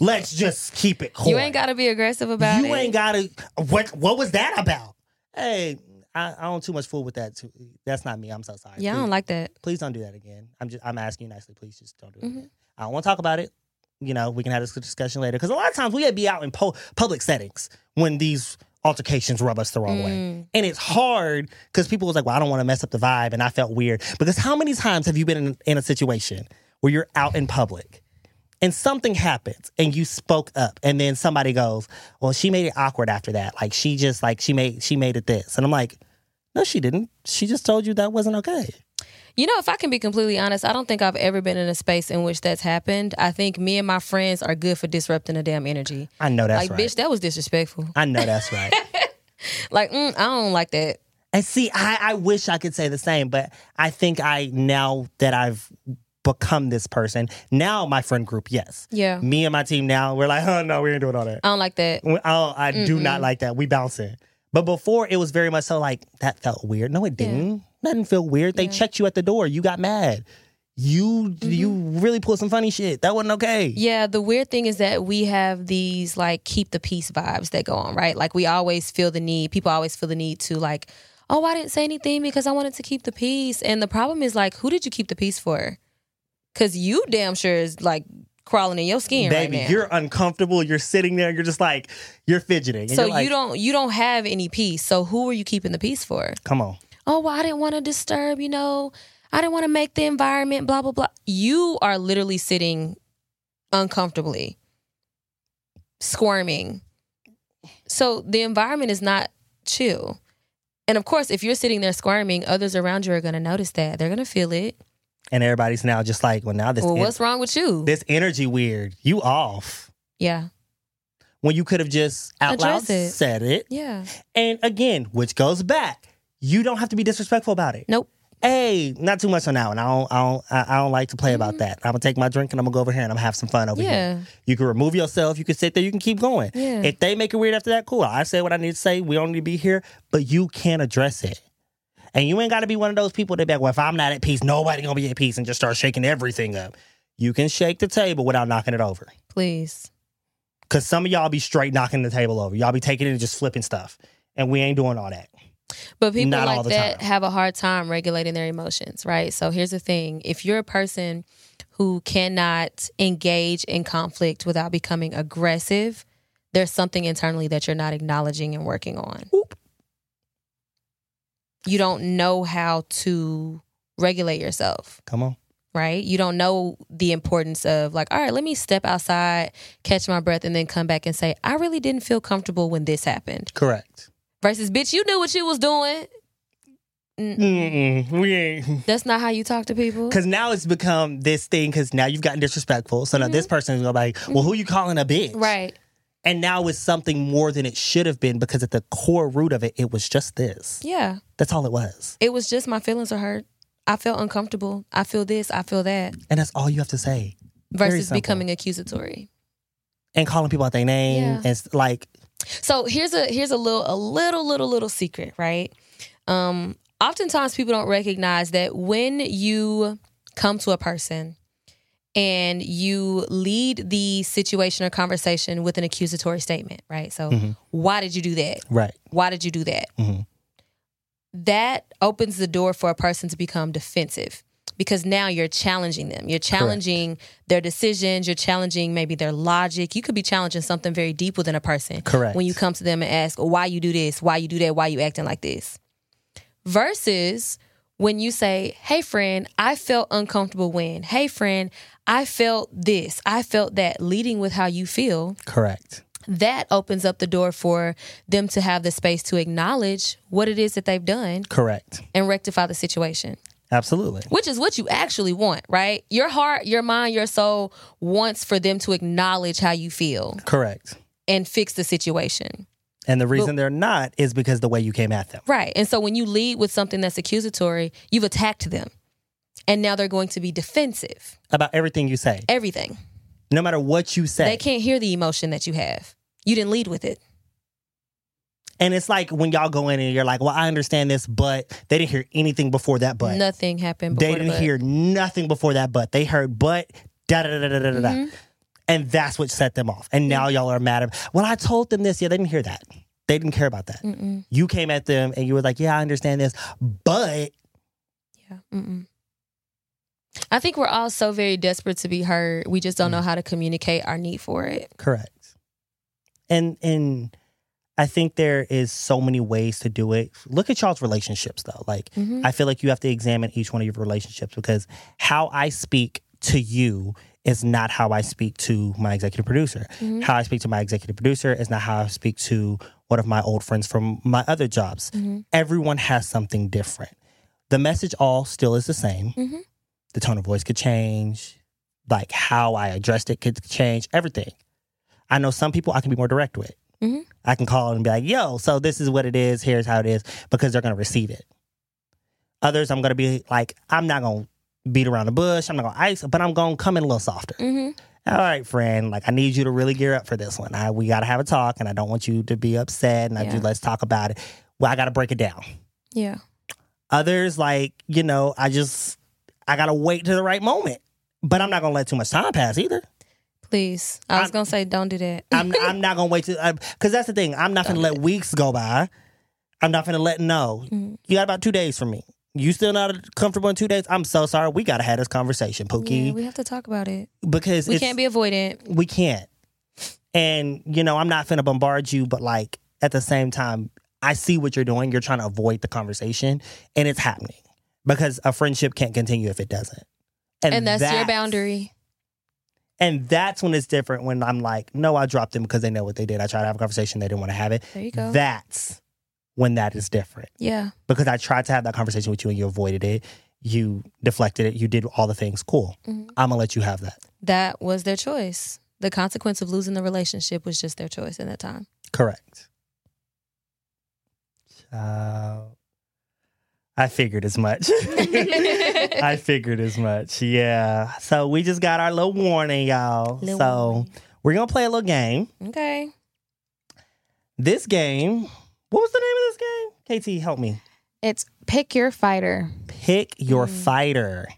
Let's just keep it cool. You ain't got to be aggressive about You it. You ain't gotta. What What was that about? Hey, I, I don't too much fool with that. Too. That's not me. I'm so sorry. yeah, I don't like that. please don't do that again. I'm just I'm asking you nicely. Please just don't do it Mhm. again. I don't want to talk about it. You know, we can have this discussion later because a lot of times we be out in po- public settings when these altercations rub us the wrong way, Mm. and it's hard because people was like, "Well, I don't want to mess up the vibe," and I felt weird because how many times have you been in, in a situation where you're out in public? And something happens, and you spoke up, and then somebody goes, "Well, she made it awkward after that. Like she just like she made she made it this," and I'm like, "No, she didn't. She just told you that wasn't okay." You know, if I can be completely honest, I don't think I've ever been in a space in which that's happened. I think me and my friends are good for disrupting the damn energy. I know that's like, right. bitch, that was disrespectful. I know that's right. Like, mm, I don't like that. and see, I, I wish I could say the same, but I think I now that I've become this person, now my friend group, yes. Yeah. Me and my team now, we're like, oh no, we ain't doing all that. I don't like that. We- Oh, I do not like that. We bouncing. But before it was very much so like that felt weird. No, it didn't. That didn't feel weird. They Yeah. checked you at the door. You got mad. You you mm-hmm. really pulled some funny shit. That wasn't okay. Yeah, the weird thing is that we have these like keep the peace vibes that go on, right? Like we always feel the need, people always feel the need to like, oh, I didn't say anything because I wanted to keep the peace. And the problem is like, who did you keep the peace for? Cause you damn sure is like crawling in your skin Baby, right now. you're uncomfortable. You're sitting there. You're just like you're fidgeting. And so you're like, you don't you don't have any peace. So who are you keeping the peace for? come on. oh, well, I didn't want to disturb, you know, I didn't want to make the environment, blah, blah, blah. You are literally sitting uncomfortably, squirming. So the environment is not chill. And of course, if you're sitting there squirming, others around you are going to notice that. They're going to feel it. And everybody's now just like, well, now this Well, en- what's wrong with you? this energy weird. You off. yeah. When you could have just out loud it. said it. Yeah. And again, which goes back, you don't have to be disrespectful about it. Nope. Hey, not too much on that one. I don't, I don't, I I don't like to play about that. I'm gonna take my drink and I'm gonna go over here and I'm gonna have some fun over Mm-hmm. Yeah. here. You can remove yourself. You can sit there. You can keep going. Yeah. If they make it weird after that, cool. I say what I need to say. We don't need to be here, but you can't address it. And you ain't got to be one of those people that be like, well, if I'm not at peace, nobody gonna be at peace and just start shaking everything up. You can shake the table without knocking it over. Please. Cause some of y'all be straight knocking the table over. Y'all be taking it and just flipping stuff. And we ain't doing all that. But people Not like that time. have a hard time regulating their emotions, right? So here's the thing if you're a person who cannot engage in conflict without becoming aggressive, there's something internally that you're not acknowledging and working on. You don't know how to regulate yourself, Come on. right? You don't know the importance of, like, all right, let me step outside, catch my breath, and then come back and say, I really didn't feel comfortable when this happened. Correct. Versus, bitch, you knew what you was doing. Mm, Mm-mm, we ain't. That's not how you talk to people. Because now it's become this thing. Because now you've gotten disrespectful. So now this person is gonna be like, "Well, who you calling a bitch?" Mm-hmm. Right. And now it's something more than it should have been because at the core root of it, it was just this. Yeah. That's all it was, It was just my feelings are hurt. I felt uncomfortable. I feel this. I feel that. and that's all you have to say. Versus becoming accusatory. And calling people out their name Yeah. and like, So here's a here's a little a little little little secret, right? Um, oftentimes people don't recognize that when you come to a person and you lead the situation or conversation with an accusatory statement, right? So Mhm. why did you do that? right, Why did you do that? Mhm. That opens the door for a person to become defensive because now you're challenging them. You're challenging their decisions. You're challenging maybe their logic. You could be challenging something very deep within a person. Correct. When you come to them and ask, why you do this, why you do that, why you acting like this. Versus when you say, hey, friend, I felt uncomfortable when, hey, friend, I felt this, I felt that, leading with how you feel Correct. that opens up the door for them to have the space to acknowledge what it is that they've done Correct. and rectify the situation, Absolutely. which is what you actually want, right? Your heart, your mind, your soul wants for them to acknowledge how you feel Correct. and fix the situation. And the reason they're not is because the way you came at them. Right. And so when you lead with something that's accusatory, you've attacked them. And now they're going to be defensive. About everything you say. Everything. No matter what you say. They can't hear the emotion that you have. You didn't lead with it. And it's like when y'all go in and you're like, well, I understand this, but they didn't hear anything before that but. Nothing happened they the didn't but. hear nothing before that but. They heard but, da da da da da da da. Mm-hmm. And that's what set them off. And now y'all are mad at Well, I told them this. Yeah, they didn't hear that. They didn't care about that. Mm-mm. You came at them and you were like, yeah, I understand this, but Yeah. Mm-mm. I think we're all so very desperate to be heard. We just don't know how to communicate our need for it. Correct. And and I think there is so many ways to do it. Look at y'all's relationships though. Like Mhm. I feel like you have to examine each one of your relationships because how I speak to you is not how I speak to my executive producer. Mhm. How I speak to my executive producer is not how I speak to one of my old friends from my other jobs. Mhm. Everyone has something different. The message all still is the same. The tone of voice could change. Like how I addressed it could change. Everything. I know some people I can be more direct with. Mhm. I can call and be like, yo, so this is what it is. Here's how it is because they're going to receive it. Others, I'm going to be like, I'm not going to beat around the bush. I'm not going to ice, but I'm going to come in a little softer. Mm-hmm. All right, friend. Like, I need you to really gear up for this one. I, we got to have a talk, and I don't want you to be upset. And I do, let's talk about it. Well, I got to break it down. Yeah. Others, like, you know, I just, I got to wait to the right moment. But I'm not to let too much time pass either. Please. I was I'm- to say, don't do that. I'm, I'm not to wait to, because that's the thing. I'm not going to let weeks go by. I'm not to let know. Mhm. You got about two days from me. You still not comfortable in two days? I'm so sorry. We got to have this conversation, Pookie. Yeah, we have to talk about it. because We can't be avoidant. we can't. And you know, I'm not finna bombard you, but like at the same time, I see what you're doing. You're trying to avoid the conversation, and it's happening because a friendship can't continue if it doesn't. And that's, your boundary. And that's when it's different. When I'm like, no, I dropped them because they know what they did. I tried to have a conversation, they didn't want to have it. There you go. That's when that is different yeah. because I tried to have that conversation with you and you avoided it. You deflected it. You did all the things. Cool. Mhm. I'm gonna let you have that. That was their choice. The consequence of losing the relationship was just their choice in that time. Correct. Child. I figured as much. I figured as much. Yeah. So we just got our little warning, y'all. Little so warning. we're gonna play a little game. Okay. This game, what was the name of this game? KT, help me. It's pick your fighter. Pick your Mm. fighter.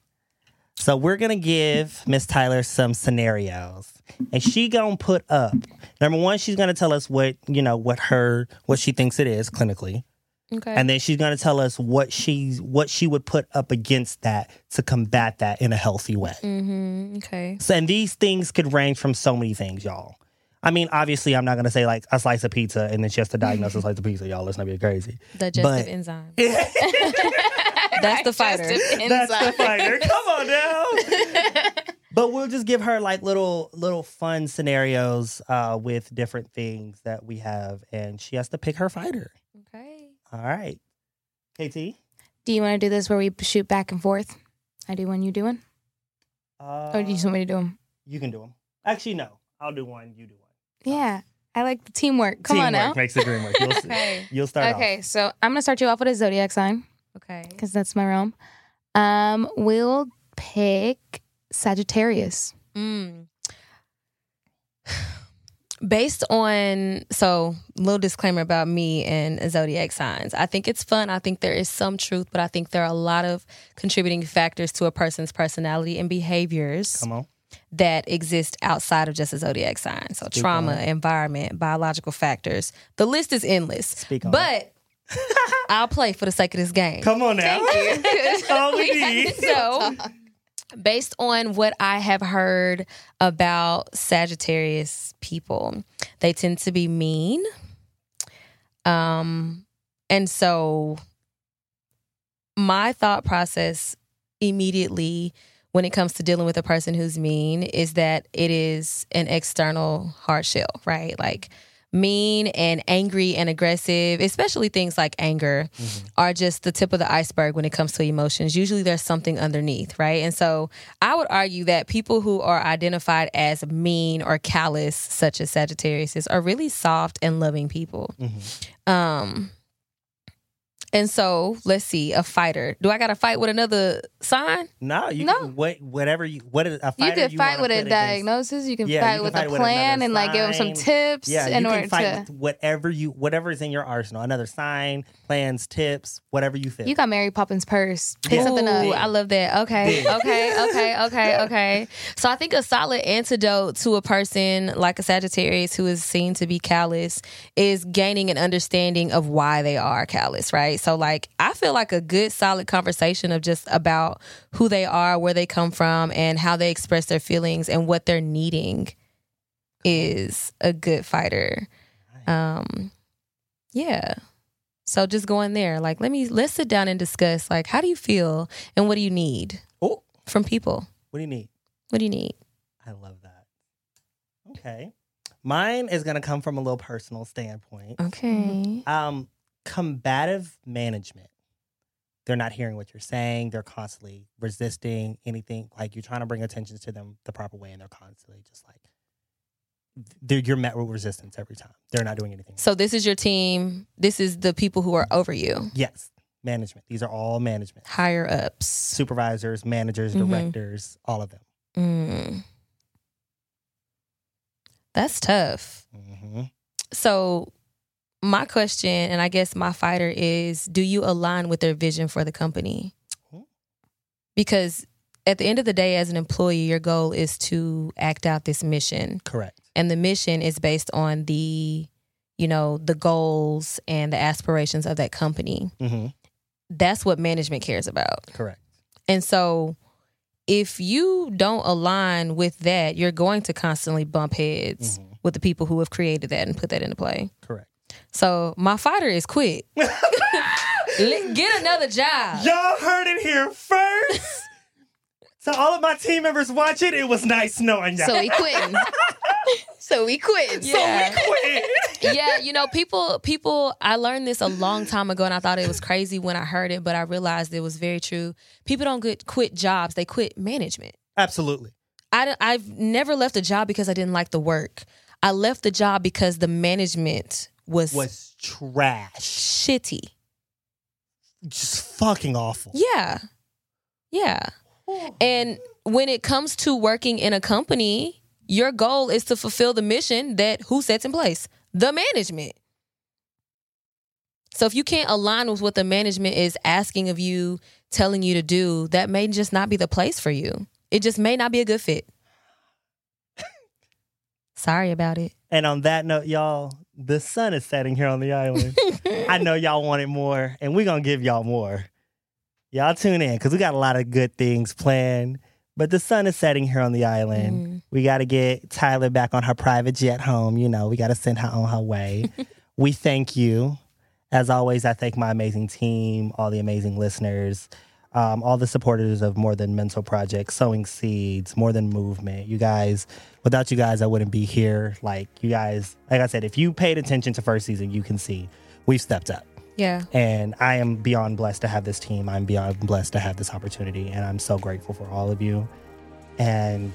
So we're gonna give Miss Tyler some scenarios, and she gonna put up. Number one, she's gonna tell us what you know, what her, what she thinks it is clinically. Okay. and then she's going to tell us what she's what she would put up against that to combat that in a healthy way. mm-hmm. Okay. So, and these things could range from so many things, y'all. I mean, obviously, I'm not going to say like a slice of pizza and then she has to diagnose a slice of pizza, y'all. Let's not be crazy. Digestive But- enzyme. That's That's the fighter. That's the fighter. Come on now. but we'll just give her like little little fun scenarios uh, with different things that we have, and she has to pick her fighter. Okay. All right, KT. Do you want to do this where we shoot back and forth? I do one, you do one? Uh, Or do you just want me to do them? You can do them. Actually, no. I'll do one. You do one. Yeah. I like the teamwork. Come on Teamwork now. makes the dream work. You'll, Okay. you'll start Okay, off. so I'm gonna start you off with a zodiac sign Okay. because that's my realm. Um, we'll pick Sagittarius. Mm. Based on so little disclaimer about me and zodiac signs. I think it's fun. I think there is some truth, but I think there are a lot of contributing factors to a person's personality and behaviors Come on. that exist outside of just a zodiac sign. So Speak trauma, environment, biological factors. The list is endless. Speak on But I'll play for the sake of this game. Come on now. That's all we need. so, based on what I have heard about Sagittarius people, they tend to be mean. Um, and so my thought process immediately when it comes to dealing with a person who's mean is that it is an external hard shell, right? Like mean and angry and aggressive, especially things like anger, are just the tip of the iceberg when it comes to emotions. Usually there's something underneath, right? And so I would argue that people who are identified as mean or callous, such as Sagittarius, are really soft and loving people. Um, and so let's see, a fighter. Do I got to fight with another sign? No, you No. can what whatever you what is a You can fight wanna with a against- diagnosis. You can Yeah, you fight can with fight a with plan and like give them some tips Yeah, in you order can fight to. with whatever you whatever is in your arsenal. Another sign, plans, tips, whatever you feel. You got Mary Poppins' purse. Pick Yeah. something Ooh, up. I love that. Okay, Yeah. okay, okay, okay, okay. So I think a solid antidote to a person like a Sagittarius who is seen to be callous is gaining an understanding of why they are callous, right? So like I feel like a good solid conversation of just about who they are, where they come from, and how they express their feelings and what they're needing is a good fighter. Um yeah. So just going there, like let me let's sit down and discuss like how do you feel and what do you need oh, from people? what do you need? What do you need? I love that. Okay. Mine is gonna come from a little personal standpoint. Okay. Um, combative management. They're not hearing what you're saying. They're constantly resisting anything. Like you're trying to bring attention to them the proper way, and they're constantly just like they're, you're met with resistance every time. They're not doing anything. So this is your team. This is the people who are over you, Yes, management. These are all management higher ups. supervisors, managers, Mhm. directors, all of them. Mm. That's tough. hmm So my question, and I guess my fighter is: Do you align with their vision for the company? Because at the end of the day, as an employee, your goal is to act out this mission. Correct. and the mission is based on the you know the goals and the aspirations of that company hmm that's what management cares about Correct. and so if you don't align with that you're going to constantly bump heads Mhm. with the people who have created that and put that into play Correct. So my fighter is quit get another job Y'all heard it here first. to all of my team members watching, it It was nice knowing y'all. So we quit. so we quitting. Yeah. So we quit. yeah, you know, people people I learned this a long time ago and I thought it was crazy when I heard it, but I realized it was very true. People don't get quit jobs, they quit management. Absolutely. I I've never left a job because I didn't like the work. I left the job because the management was, Was trash. shitty. Just fucking awful. Yeah. Yeah. And when it comes to working in a company, your goal is to fulfill the mission that who sets in place? The management. So if you can't align with what the management is asking of you, telling you to do, that may just not be the place for you. It just may not be a good fit. Sorry about it. And on that note, y'all, the sun is setting here on the island. I know y'all wanted more, and we're to give y'all more. Y'all tune in because we got a lot of good things planned. But the sun is setting here on the island. Mm. We got to get Tyler back on her private jet home. You know, we got to send her on her way. we thank you. As always, I thank my amazing team, all the amazing listeners, um, all the supporters of More Than Mental Project, Sowing Seeds, More Than Movement. You guys, without you guys, I wouldn't be here. Like, you guys, like I said, if you paid attention to first season, you can see we've stepped up. Yeah. And I am beyond blessed to have this team. I'm beyond blessed to have this opportunity. And I'm so grateful for all of you. And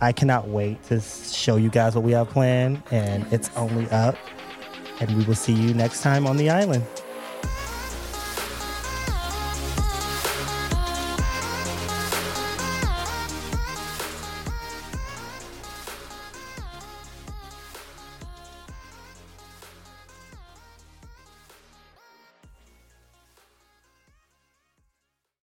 I cannot wait to show you guys what we have planned. And it's only up. And we will see you next time on the island.